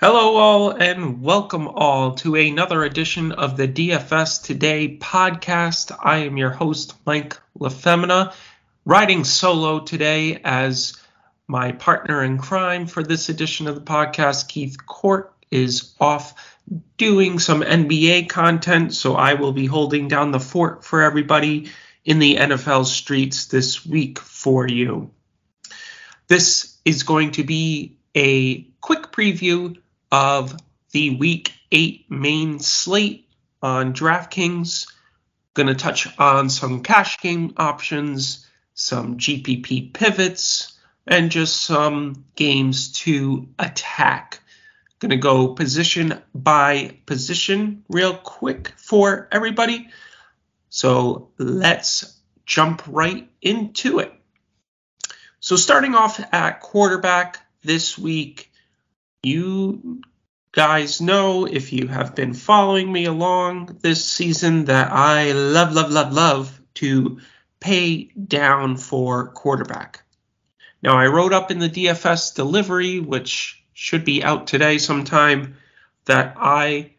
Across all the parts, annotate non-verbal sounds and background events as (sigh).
Hello, all, and welcome all to another edition of the DFS Today podcast. I am your host, Mike LaFemina, riding solo today as my partner in crime for this edition of the podcast, Keith Court, is off doing some NBA content, so I will be holding down the fort for everybody in the NFL streets this week for you. This is going to be a quick preview of the week eight main slate on DraftKings. Going to touch on some cash game options, some GPP pivots, and just some games to attack. Going to go position by position real quick for everybody. So let's jump right into it. So, starting off at quarterback this week, you guys know if you have been following me along this season that I love, love, love, love to pay down for quarterback. Now, I wrote up in the DFS delivery, which should be out today sometime, that I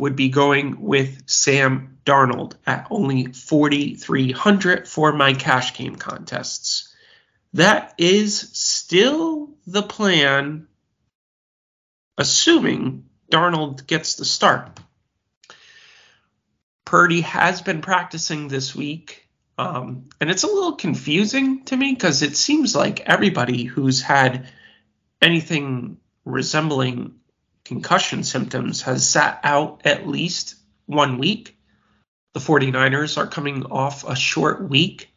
would be going with Sam Darnold at only 4,300 for my cash game contests. That is still the plan assuming Darnold gets the start. Purdy has been practicing this week, um, and it's a little confusing to me because it seems like everybody who's had anything resembling concussion symptoms has sat out at least one week. The 49ers are coming off a short week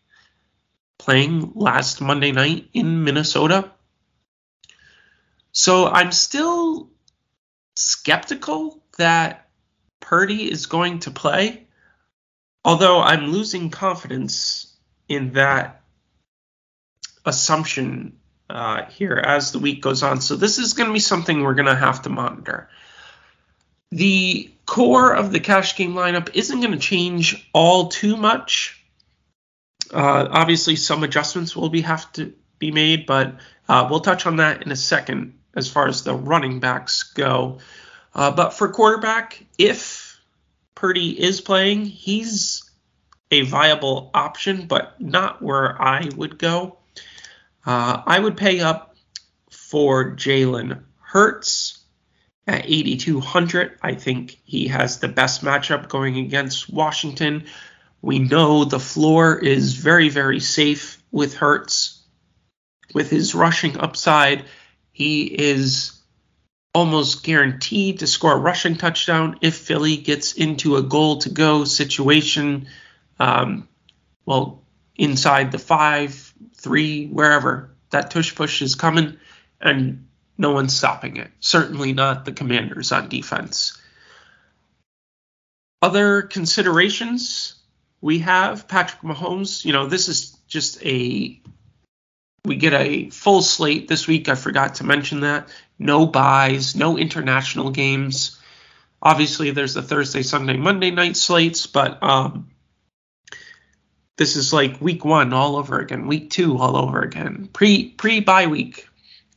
playing last Monday night in Minnesota. So I'm still skeptical that Purdy is going to play, although I'm losing confidence in that assumption uh, here as the week goes on. So this is going to be something we're going to have to monitor. The core of the cash game lineup isn't going to change all too much. Uh, obviously, some adjustments will be have to be made, but uh, we'll touch on that in a second as far as the running backs go. Uh, but for quarterback, if Purdy is playing, he's a viable option, but not where I would go. Uh, I would pay up for Jalen Hurts at 8,200. I think he has the best matchup going against Washington. We know the floor is very, very safe with Hurts. With his rushing upside, he is almost guaranteed to score a rushing touchdown if Philly gets into a goal to go situation. Um, well, inside the five, three, wherever that tush push is coming, and no one's stopping it. Certainly not the commanders on defense. Other considerations we have Patrick Mahomes. You know, this is just a we get a full slate this week. I forgot to mention that. No byes, no international games. Obviously, there's the Thursday, Sunday, Monday night slates, but um, this is like week one all over again, week two all over again, pre pre bye week.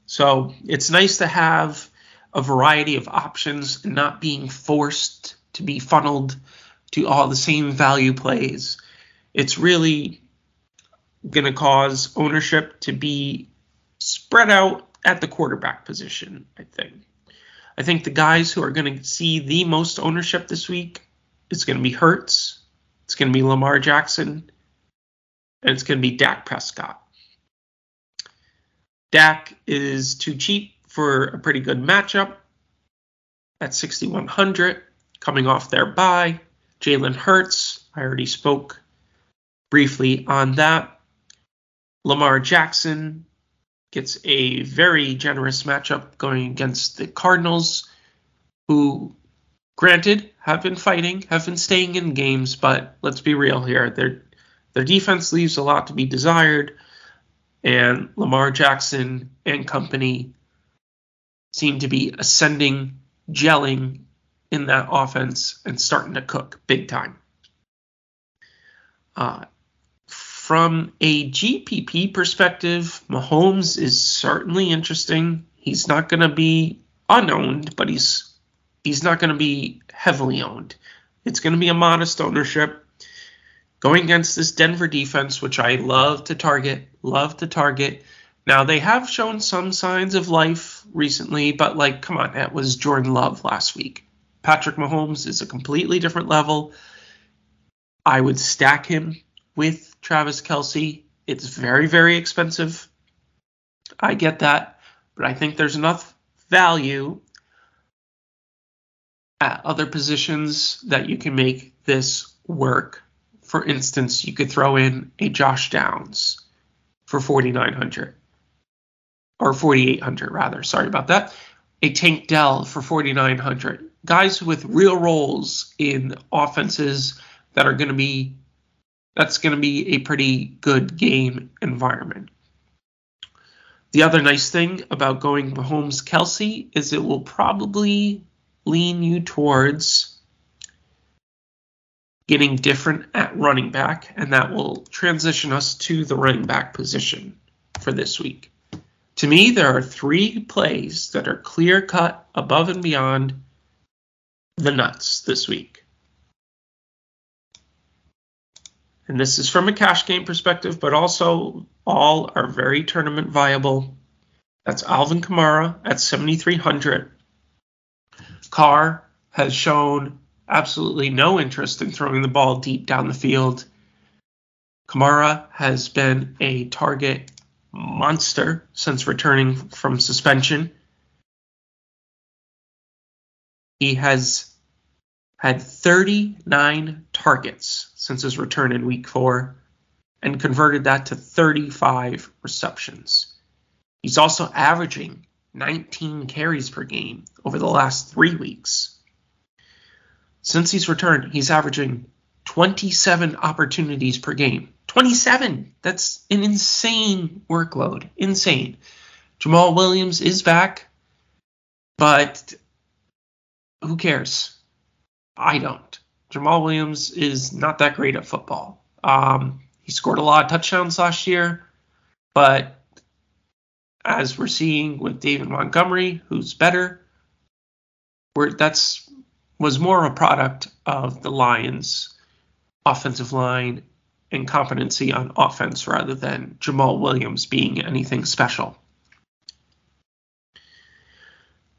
So it's nice to have a variety of options not being forced to be funneled to all the same value plays. It's really going to cause ownership to be spread out at the quarterback position, I think. I think the guys who are going to see the most ownership this week is going to be Hurts, it's going to be Lamar Jackson, and it's going to be Dak Prescott. Dak is too cheap for a pretty good matchup at 6,100, coming off their bye. Jalen Hurts, I already spoke briefly on that. Lamar Jackson gets a very generous matchup going against the Cardinals, who, granted, have been fighting, have been staying in games, but let's be real here. Their their defense leaves a lot to be desired, and Lamar Jackson and company seem to be ascending, gelling in that offense, and starting to cook big time. Uh, from a GPP perspective, Mahomes is certainly interesting. He's not going to be unowned, but he's he's not going to be heavily owned. It's going to be a modest ownership going against this Denver defense, which I love to target, love to target. Now they have shown some signs of life recently, but like, come on, that was Jordan Love last week. Patrick Mahomes is a completely different level. I would stack him with Travis Kelce. It's very, very expensive. I get that, but I think there's enough value at other positions that you can make this work. For instance, you could throw in a Josh Downs for 4900 or 4800 rather. Sorry about that. A Tank Dell for 4900. Guys with real roles in offenses that are going to be that's going to be a pretty good game environment. The other nice thing about going Mahomes Kelce is it will probably lean you towards getting different at running back, and that will transition us to the running back position for this week. To me, there are three plays that are clear cut above and beyond the nuts this week. And this is from a cash game perspective, but also all are very tournament viable. That's Alvin Kamara at 7,300. Carr has shown absolutely no interest in throwing the ball deep down the field. Kamara has been a target monster since returning from suspension. He has had 39 targets since his return in week four and converted that to 35 receptions. He's also averaging 19 carries per game over the last three weeks. Since he's returned, he's averaging 27 opportunities per game. 27! That's an insane workload. Insane. Jamaal Williams is back, but who cares? I don't. Jamaal Williams is not that great at football. Um, he scored a lot of touchdowns last year, but as we're seeing with David Montgomery, who's better, where that's was more of a product of the Lions' offensive line and competency on offense rather than Jamaal Williams being anything special.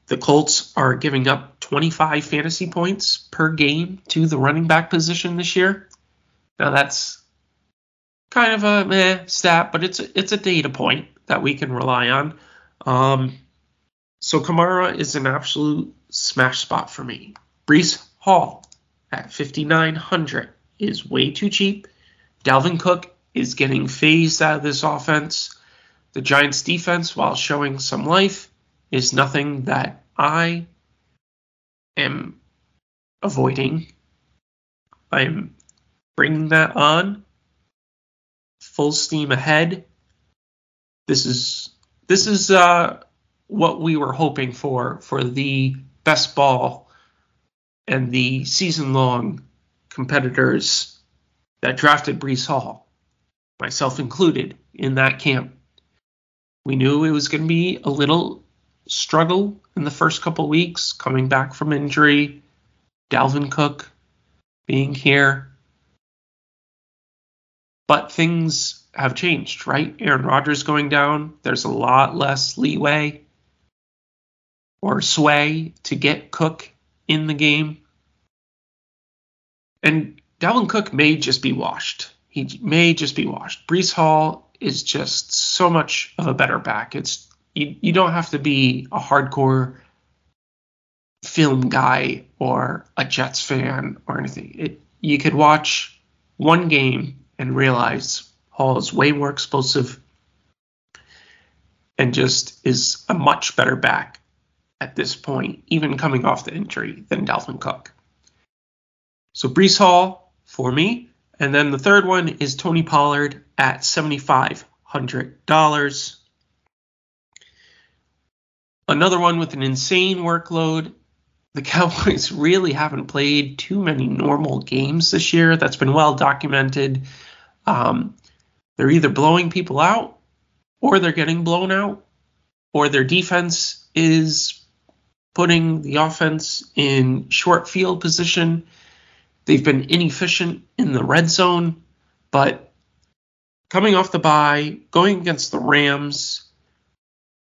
The Colts are giving up 25 fantasy points per game to the running back position this year. Now that's kind of a meh stat, but it's it's a data point that we can rely on. Um, so Kamara is an absolute smash spot for me. Breece Hall at 5,900 is way too cheap. Dalvin Cook is getting phased out of this offense. The Giants' defense, while showing some life, is nothing that I am avoiding. I'm bringing that on full steam ahead. This is this is uh, what we were hoping for for the best ball and the season long competitors that drafted Breece Hall, myself included, in that camp. We knew it was going to be a little struggle in the first couple weeks, coming back from injury, Dalvin Cook being here. But things have changed, right? Aaron Rodgers going down. There's a lot less leeway or sway to get Cook in the game. And Dalvin Cook may just be washed. he may just be washed. Breece Hall is just so much of a better back. It's you, you don't have to be a hardcore film guy or a Jets fan or anything. It you could watch one game and realize oh, Hall is way more explosive and just is a much better back at this point, even coming off the injury, than Dalvin Cook. So Breece Hall for me. And then the third one is Tony Pollard at $7,500. Another one with an insane workload. The Cowboys (laughs) really haven't played too many normal games this year. That's been well documented. Um, they're either blowing people out or they're getting blown out, or their defense is putting the offense in short field position. They've been inefficient in the red zone, but coming off the bye, going against the Rams,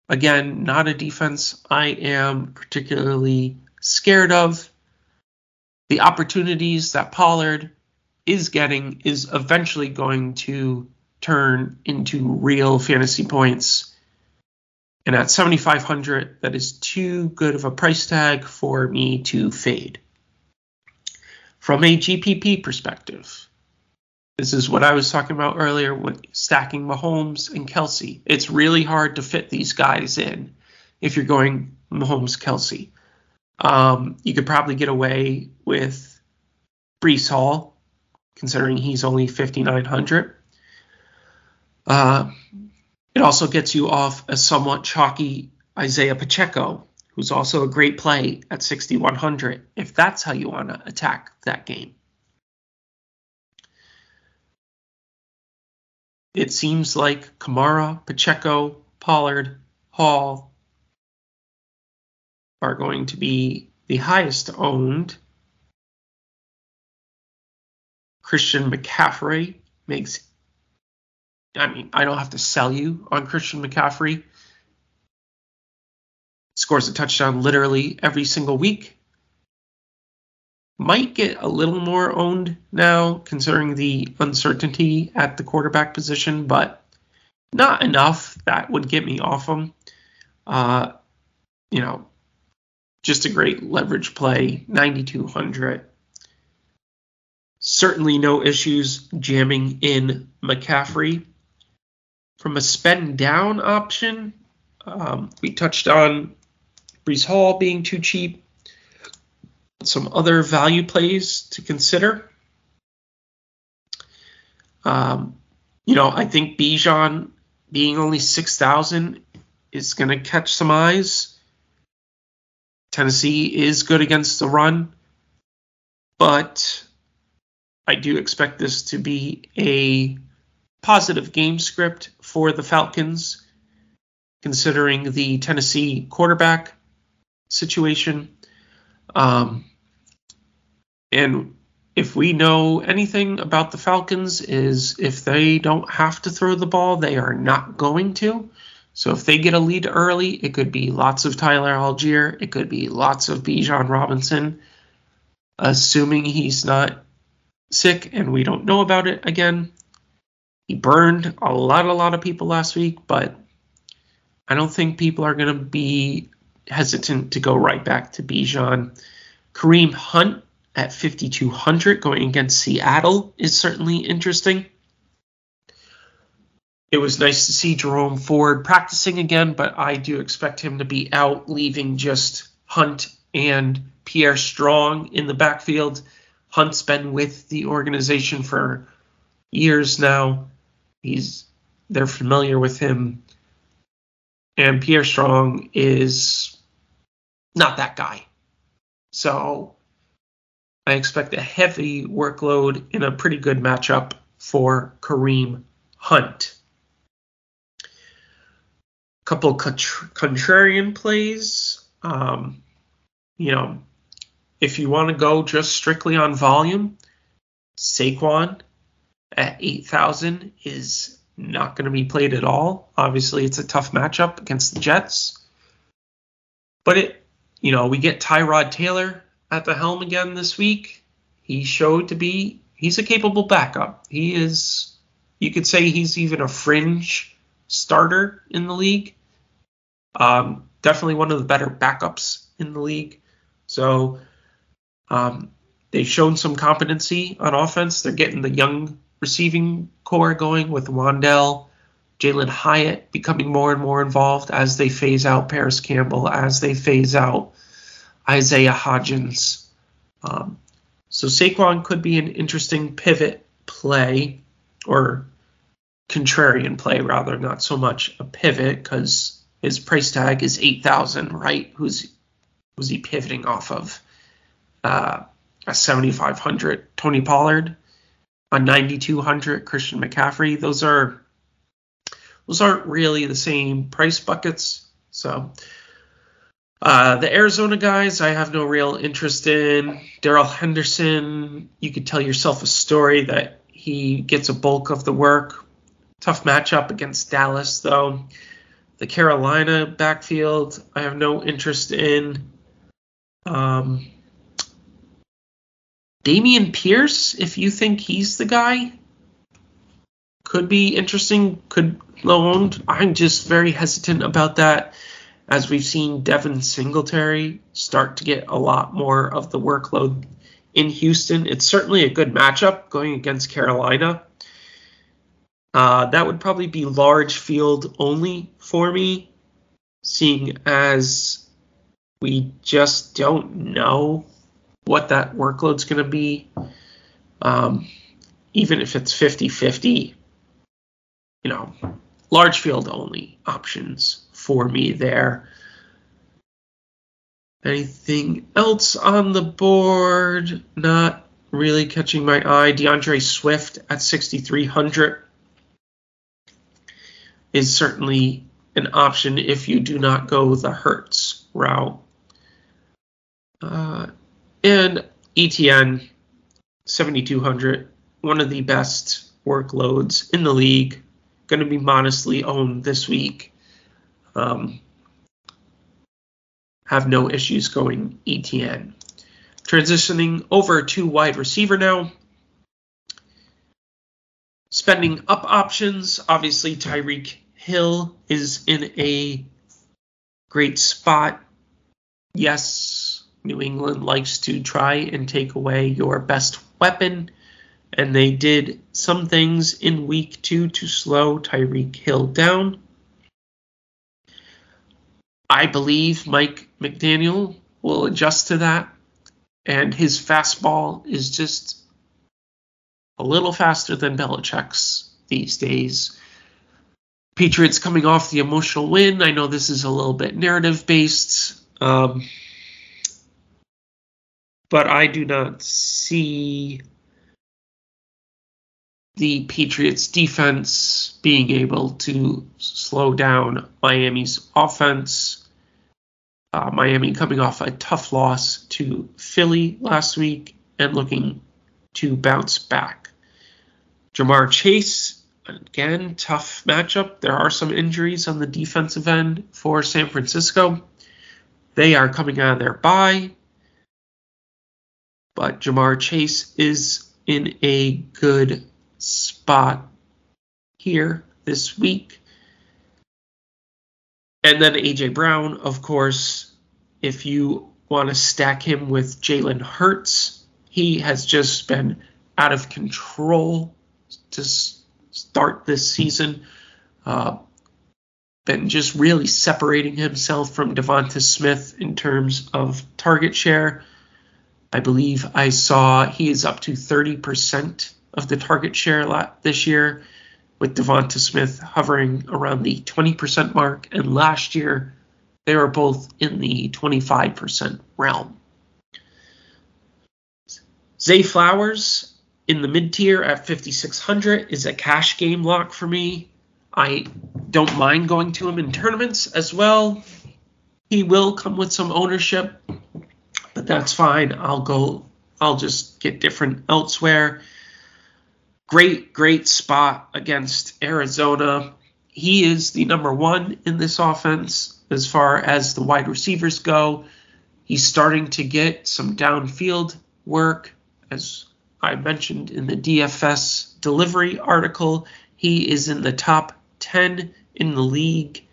again, not a defense I am particularly scared of. The opportunities that Pollard is getting is eventually going to turn into real fantasy points. And at 7,500, that is too good of a price tag for me to fade. From a GPP perspective, this is what I was talking about earlier with stacking Mahomes and Kelce. It's really hard to fit these guys in if you're going Mahomes Kelce. Um, you could probably get away with Breece Hall, considering he's only 5,900. Uh, it also gets you off a somewhat chalky Isaiah Pacheco, who's also a great play at 6,100, if that's how you want to attack that game. It seems like Kamara, Pacheco, Pollard, Hall are going to be the highest owned. Christian McCaffrey makes I mean, I don't have to sell you on Christian McCaffrey. Scores a touchdown literally every single week. Might get a little more owned now, considering the uncertainty at the quarterback position, but not enough that would get me off him. Uh, you know, just a great leverage play, 9,200. Certainly no issues jamming in McCaffrey. From a spend down option, um, we touched on Breece Hall being too cheap. Some other value plays to consider. Um, you know, I think Bijan being only 6,000 is going to catch some eyes. Tennessee is good against the run, but I do expect this to be a positive game script for the Falcons, considering the Tennessee quarterback situation. Um, and if we know anything about the Falcons, is if they don't have to throw the ball, they are not going to. So if they get a lead early, it could be lots of Tyler Allgeier, it could be lots of Bijan Robinson, assuming he's not sick and we don't know about it again. He burned a lot, a lot of people last week, but I don't think people are going to be hesitant to go right back to Bijan. Kareem Hunt at 5,200 going against Seattle is certainly interesting. It was nice to see Jerome Ford practicing again, but I do expect him to be out, leaving just Hunt and Pierre Strong in the backfield. Hunt's been with the organization for years now. He's they're familiar with him, and Pierre Strong is not that guy. So I expect a heavy workload in a pretty good matchup for Kareem Hunt. Couple contrarian plays. Um, you know, if you want to go just strictly on volume, Saquon at 8,000 is not going to be played at all. Obviously, it's a tough matchup against the Jets. But it, you know, we get Tyrod Taylor at the helm again this week. He showed to be he's a capable backup. He is, you could say he's even a fringe starter in the league. Um, definitely one of the better backups in the league. So um, they've shown some competency on offense. They're getting the young receiving core going with Wan'Dale, Jalin Hyatt becoming more and more involved as they phase out Parris Campbell, as they phase out Isaiah Hodgins. Um, so Saquon could be an interesting pivot play or contrarian play rather, not so much a pivot because his price tag is eight thousand, right? Who's was he pivoting off of? Uh, a seventy five hundred Tony Pollard, a ninety two hundred Christian McCaffrey. Those are those aren't really the same price buckets. So uh, the Arizona guys, I have no real interest in. Darrell Henderson, you could tell yourself a story that he gets a bulk of the work. Tough matchup against Dallas, though. The Carolina backfield, I have no interest in. Um, Dameon Pierce, if you think he's the guy, could be interesting, could loaned. I'm just very hesitant about that as we've seen Devin Singletary start to get a lot more of the workload in Houston. It's certainly a good matchup going against Carolina. Uh, that would probably be large field only for me, seeing as we just don't know what that workload's going to be. Um, even if it's 50 50, you know, large field only options for me there. Anything else on the board? Not really catching my eye. DeAndre Swift at 6,300 is certainly an option if you do not go the Hurts route. Uh, and ETN 7,200, one of the best workloads in the league, going to be modestly owned this week. Um, have no issues going ETN. Transitioning over to wide receiver now. Spending up options. Obviously, Tyreek Hill is in a great spot. Yes, New England likes to try and take away your best weapon, and they did some things in week two to slow Tyreek Hill down. I believe Mike McDaniel will adjust to that, and his fastball is just a little faster than Belichick's these days. Patriots coming off the emotional win. I know this is a little bit narrative based, um, but I do not see the Patriots defense being able to slow down Miami's offense. Uh, Miami coming off a tough loss to Philly last week and looking to bounce back. Ja'Marr Chase, again, tough matchup. There are some injuries on the defensive end for San Francisco. They are coming out of their bye, but Ja'Marr Chase is in a good spot here this week. And then AJ Brown, of course, if you want to stack him with Jalen Hurts, he has just been out of control to start this season. Uh, been just really separating himself from DeVonta Smith in terms of target share. I believe I saw he is up to 30% of the target share lot this year with DeVonta Smith hovering around the 20% mark, and last year they were both in the 25% realm. Zay Flowers in the mid tier at 5600 is a cash game lock for me. I don't mind going to him in tournaments as well. He will come with some ownership, but that's fine. I'll go. I'll just get different elsewhere great, great spot against Arizona. He is the number one in this offense as far as the wide receivers go. He's starting to get some downfield work as I mentioned in the DFS delivery article, he is in the top 10 in the league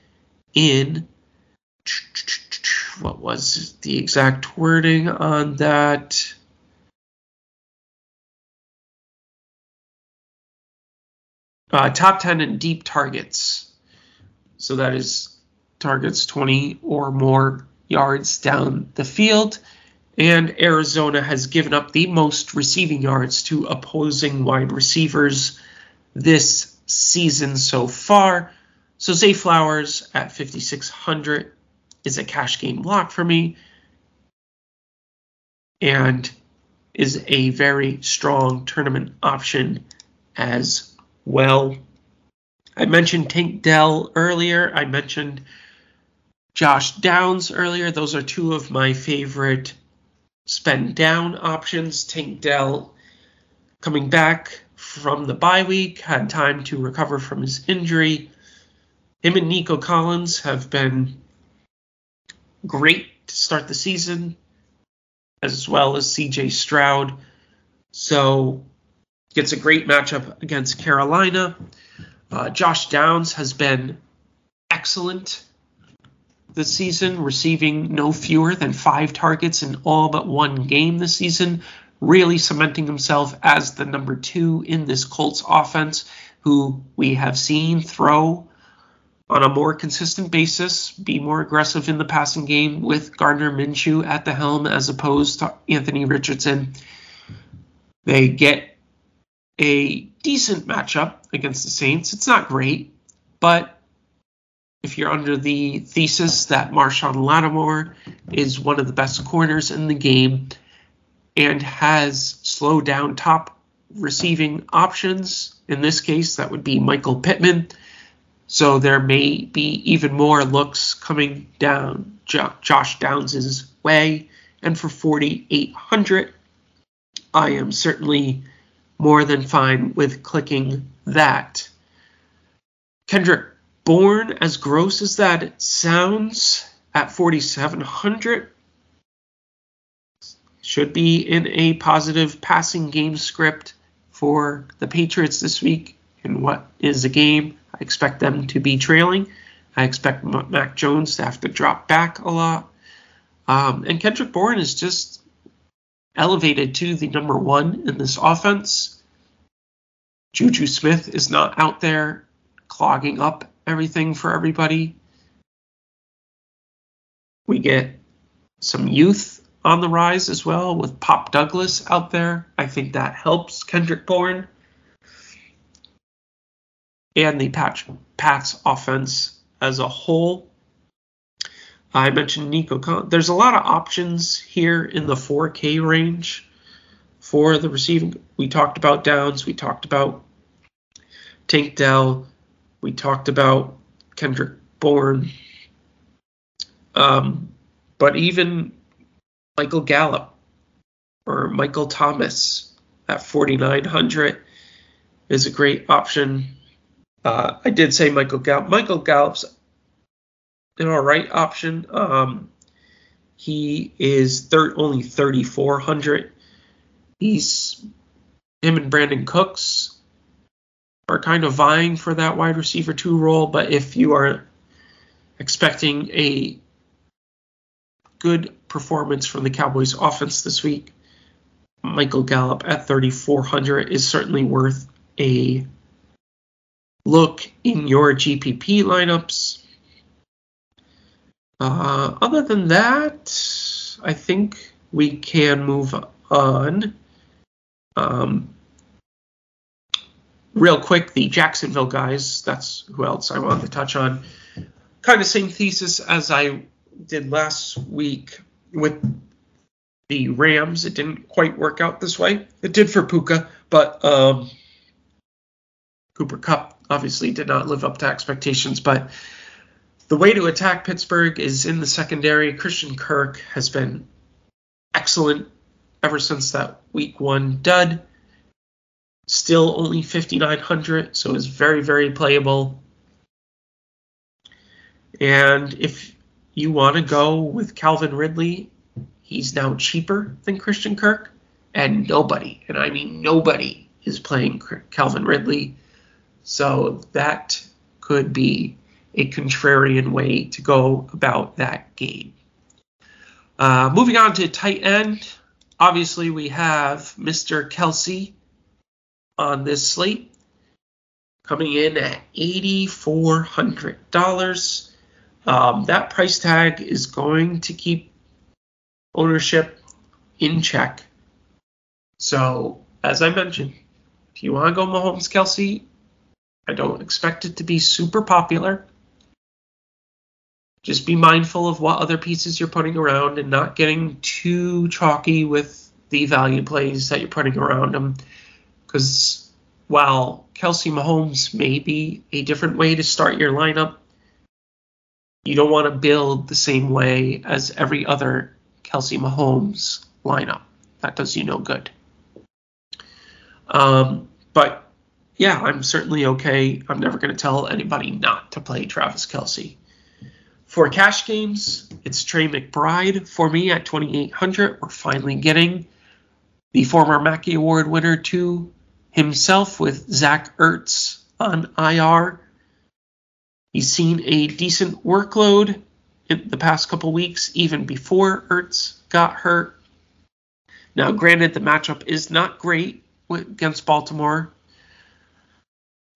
in what was the exact wording on that? Uh, top 10 in deep targets. So that is targets 20 or more yards down the field. And Arizona has given up the most receiving yards to opposing wide receivers this season so far. So Zay Flowers at 5,600 is a cash game lock for me and is a very strong tournament option as well. I mentioned Tank Dell earlier. I mentioned Josh Downs earlier. Those are two of my favorite spend down options. Tank Dell coming back from the bye week, had time to recover from his injury. Him and Nico Collins have been great to start the season, as well as CJ Stroud. So gets a great matchup against Carolina. Uh, Josh Downs has been excellent this season, receiving no fewer than five targets in all but one game this season, really cementing himself as the number two in this Colts offense, who we have seen throw on a more consistent basis, be more aggressive in the passing game with Gardner Minshew at the helm as opposed to Anthony Richardson. They get a decent matchup against the Saints. It's not great, but if you're under the thesis that Marshon Lattimore is one of the best corners in the game and has slowed down top receiving options, in this case, that would be Michael Pittman so there may be even more looks coming down Josh Downs' way. And for 4,800, I am certainly more than fine with clicking that. Kendrick Bourne, as gross as that sounds, at 4,700, should be in a positive passing game script for the Patriots this week in what is a game I expect them to be trailing. I expect Mac Jones to have to drop back a lot. Um, and Kendrick Bourne is just elevated to the number one in this offense. Juju Smith is not out there clogging up everything for everybody. We get some youth on the rise as well with Pop Douglas out there. I think that helps Kendrick Bourne and the Pats, offense as a whole. I mentioned Nico. There's a lot of options here in the 4K range for the receiving. We talked about Downs. We talked about Tank Dell. We talked about Kendrick Bourne. Um, but even Michael Gallup or Michael Thomas at 4,900 is a great option uh, I did say Michael Gallup. Michael Gallup's an all right option. Um, he is only 3,400. He's him and Brandin Cooks are kind of vying for that wide receiver two role. But if you are expecting a good performance from the Cowboys offense this week, Michael Gallup at 3,400 is certainly worth a look in your GPP lineups. Uh, other than that, I think we can move on. Um, real quick, the Jacksonville guys, that's who else I wanted to touch on. Kind of same thesis as I did last week with the Rams. It didn't quite work out this way. It did for Puka, but um, Cooper Kupp obviously did not live up to expectations. But the way to attack Pittsburgh is in the secondary. Christian Kirk has been excellent ever since that week one dud. Still only 5,900, so is very, very playable. And if you want to go with Calvin Ridley, he's now cheaper than Christian Kirk. and nobody, and I mean nobody, is playing Calvin Ridley. So that could be a contrarian way to go about that game. Uh, moving on to tight end, obviously we have Mr. Kelce on this slate coming in at $8,400. Um, that price tag is going to keep ownership in check. So, as I mentioned, if you want to go Mahomes Kelce, I don't expect it to be super popular. Just be mindful of what other pieces you're putting around and not getting too chalky with the value plays that you're putting around them. Because while Kelce Mahomes may be a different way to start your lineup, you don't want to build the same way as every other Kelce Mahomes lineup. That does you no good. Um, but yeah, I'm certainly okay. I'm never going to tell anybody not to play Travis Kelce. For cash games, it's Trey McBride for me at 2,800. We're finally getting the former Mackey Award winner to himself with Zach Ertz on IR. He's seen a decent workload in the past couple weeks, even before Ertz got hurt. Now, granted, the matchup is not great against Baltimore,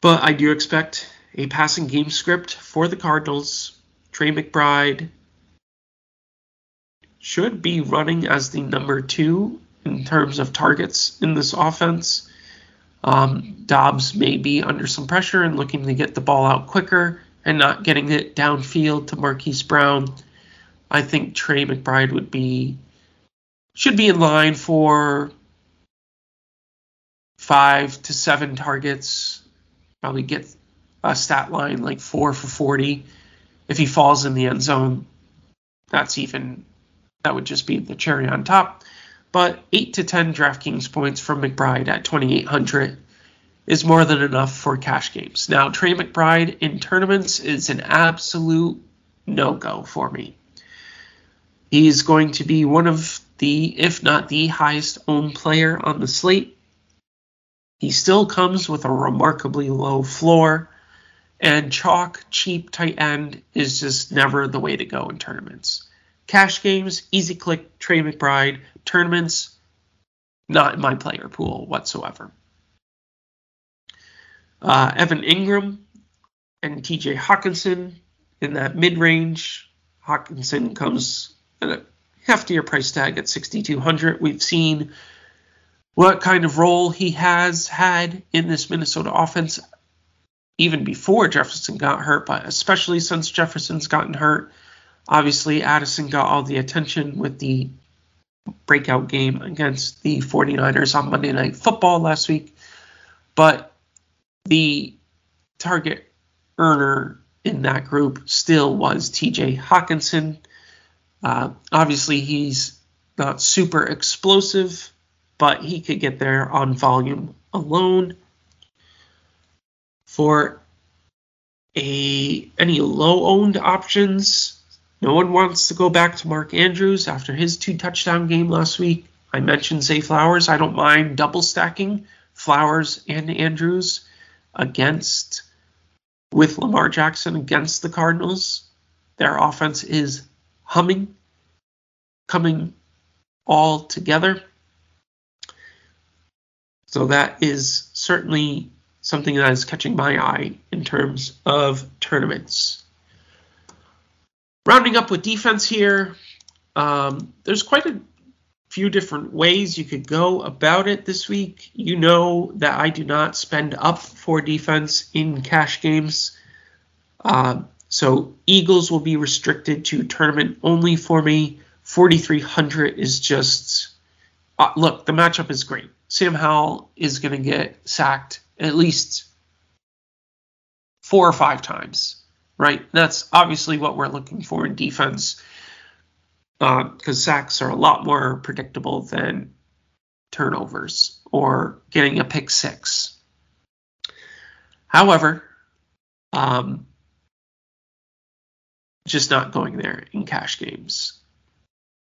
but I do expect a passing game script for the Cardinals. Trey McBride should be running as the number two in terms of targets in this offense. Um, Dobbs may be under some pressure and looking to get the ball out quicker and not getting it downfield to Marquise Brown. I think Trey McBride would be should be in line for five to seven targets. Probably get a stat line like four for 40. If he falls in the end zone, that's even, that would just be the cherry on top. But 8 to 10 DraftKings points from McBride at 2,800 is more than enough for cash games. Now, Trey McBride in tournaments is an absolute no go for me. He's going to be one of the, if not the highest owned player on the slate. He still comes with a remarkably low floor, and chalk, cheap tight end is just never the way to go in tournaments. Cash games, easy click, Trey McBride, tournaments, not in my player pool whatsoever. Uh, Evan Engram and TJ Hockenson in that mid range. Hockenson comes at a heftier price tag at 6200 We've seen what kind of role he has had in this Minnesota offense even before Jefferson got hurt, but especially since Jefferson's gotten hurt. Obviously, Addison got all the attention with the breakout game against the 49ers on Monday Night Football last week, but the target earner in that group still was TJ Hockenson. Uh, obviously, he's not super explosive but he could get there on volume alone. For a any low owned options, no one wants to go back to Mark Andrews after his two touchdown game last week. I mentioned Zay Flowers. I don't mind double stacking Flowers and Andrews against with Lamar Jackson against the Cardinals. Their offense is humming, coming all together. So that is certainly something that is catching my eye in terms of tournaments. Rounding up with defense here, um, there's quite a few different ways you could go about it this week. You know that I do not spend up for defense in cash games. Uh, so Eagles will be restricted to tournament only for me. 4,300 is just uh, look, the matchup is great. Sam Howell is going to get sacked at least four or five times, right? That's obviously what we're looking for in defense because uh, sacks are a lot more predictable than turnovers or getting a pick six. However, um, just not going there in cash games.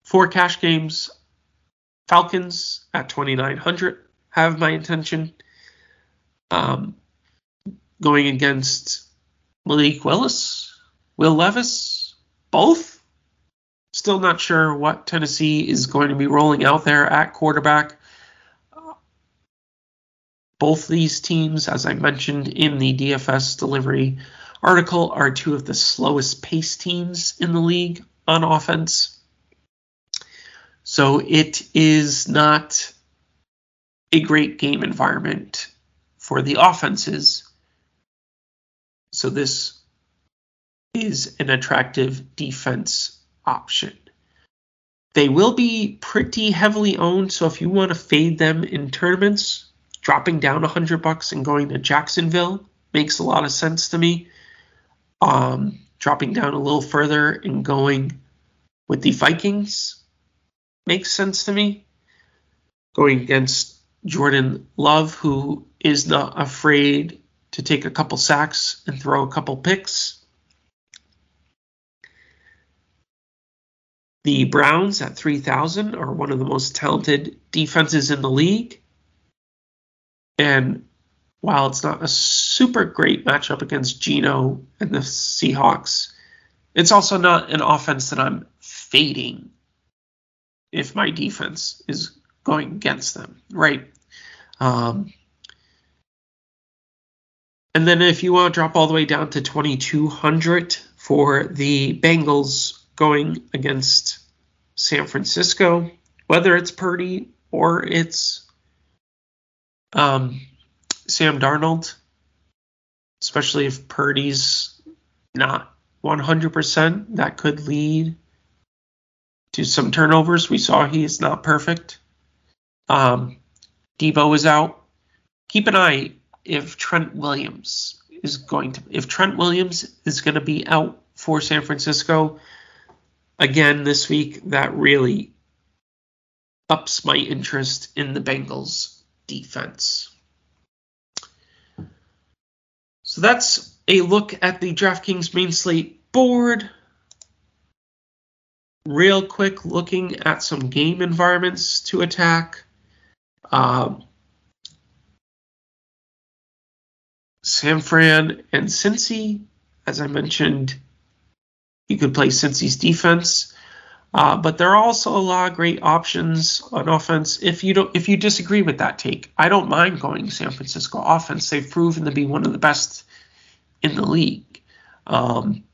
For cash games, Falcons at 2,900 have my attention. Um, going against Malik Willis, Will Levis, both. Still not sure what Tennessee is going to be rolling out there at quarterback. Both these teams, as I mentioned in the DFS delivery article, are two of the slowest pace teams in the league on offense. So it is not a great game environment for the offenses. So this is an attractive defense option. They will be pretty heavily owned, so if you want to fade them in tournaments, dropping down 100 bucks and going to Jacksonville makes a lot of sense to me. Um, dropping down a little further and going with the Vikings makes sense to me. Going against Jordan Love, who is not afraid to take a couple sacks and throw a couple picks. The Browns at 3,000 are one of the most talented defenses in the league. And while it's not a super great matchup against Geno and the Seahawks, it's also not an offense that I'm fading if my defense is going against them, right? Um, and then if you want to drop all the way down to 2200 for the Bengals going against San Francisco, whether it's Purdy or it's um, Sam Darnold, especially if Purdy's not 100%, that could lead to some turnovers. We saw he is not perfect. Um, Deebo is out. Keep an eye if Trent Williams is going to if Trent Williams is going to be out for San Francisco again this week, that really ups my interest in the Bengals defense. So that's a look at the DraftKings main slate board. Real quick, looking at some game environments to attack. Um, San Fran and Cincy, as I mentioned, you could play Cincy's defense. Uh, but there are also a lot of great options on offense. If you don't, if you disagree with that take, I don't mind going San Francisco offense. They've proven to be one of the best in the league. Um,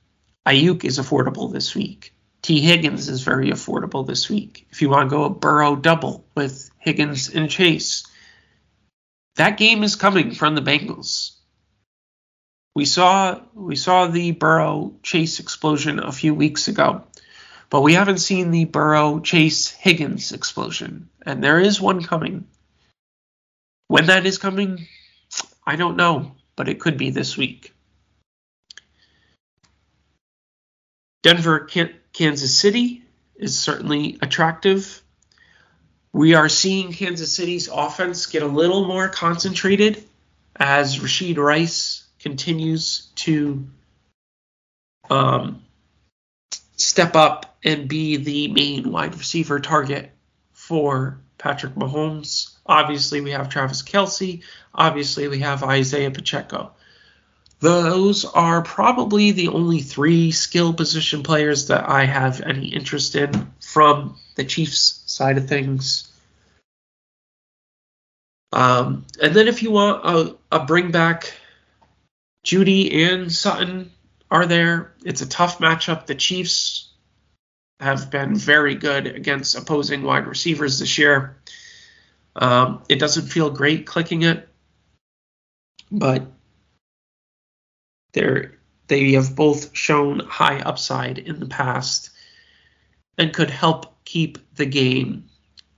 Aiyuk is affordable this week. Tee Higgins is very affordable this week. If you want to go a Burrow double with Higgins and Chase, that game is coming from the Bengals. We saw we saw the Burrow Chase explosion a few weeks ago, but we haven't seen the Burrow Chase Higgins explosion, and there is one coming. When that is coming, I don't know, but it could be this week. Denver, Kansas City is certainly attractive. We are seeing Kansas City's offense get a little more concentrated as Rashee Rice continues to um, step up and be the main wide receiver target for Patrick Mahomes. Obviously, we have Travis Kelce. Obviously, we have Isaiah Pacheco. Those are probably the only three skill position players that I have any interest in from the Chiefs side of things. Um, and then if you want a, a bring back Jeudy and Sutton are there. It's a tough matchup. The Chiefs have been very good against opposing wide receivers this year. Um, it doesn't feel great clicking it, but they're they have both shown high upside in the past and could help keep the game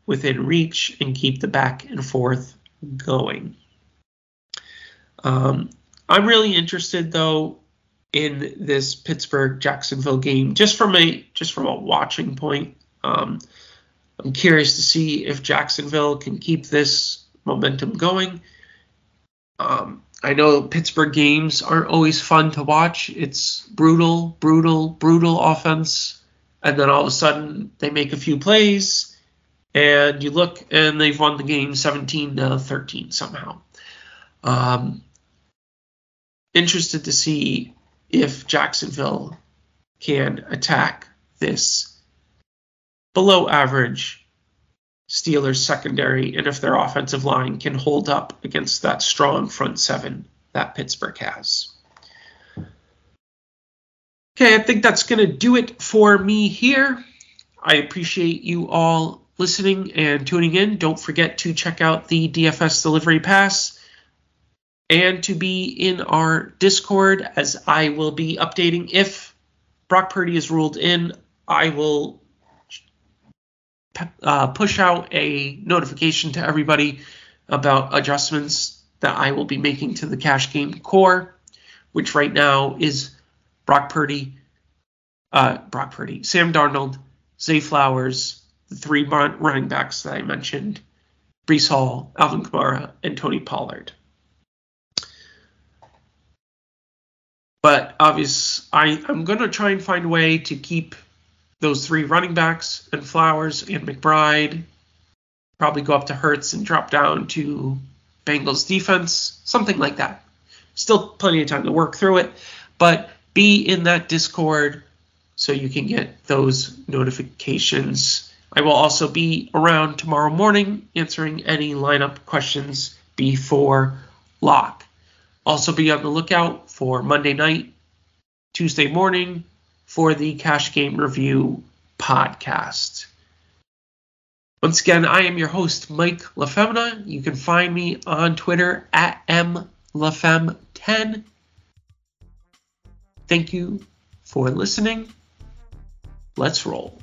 within reach and keep the back and forth going. Um, I'm really interested though in this Pittsburgh Jacksonville game just from a just from a watching point. Um, I'm curious to see if Jacksonville can keep this momentum going. Um, I know Pittsburgh games aren't always fun to watch. It's brutal, brutal, brutal offense, and then all of a sudden they make a few plays and you look and they've won the game 17 to 13 somehow. Um, interested to see if Jacksonville can attack this below average Steelers secondary and if their offensive line can hold up against that strong front seven that Pittsburgh has. Okay, I think that's going to do it for me here. I appreciate you all listening and tuning in. Don't forget to check out the DFS Delivery Pass and to be in our Discord as I will be updating if Brock Purdy is ruled in. I will uh, push out a notification to everybody about adjustments that I will be making to the cash game core, which right now is Brock Purdy, uh, Brock Purdy, Sam Darnold, Zay Flowers, the three running backs that I mentioned, Breece Hall, Alvin Kamara, and Tony Pollard. But obvious, I, I'm going to try and find a way to keep those three running backs and Flowers and McBride. Probably go up to Hurts and drop down to Bengals defense, something like that. Still plenty of time to work through it, but be in that Discord so you can get those notifications. I will also be around tomorrow morning answering any lineup questions before lock. Also, be on the lookout for Monday night, Tuesday morning for the Cash Game Review podcast. Once again, I am your host, Mike LaFemina. You can find me on Twitter at MLaFem10. Thank you for listening. Let's roll.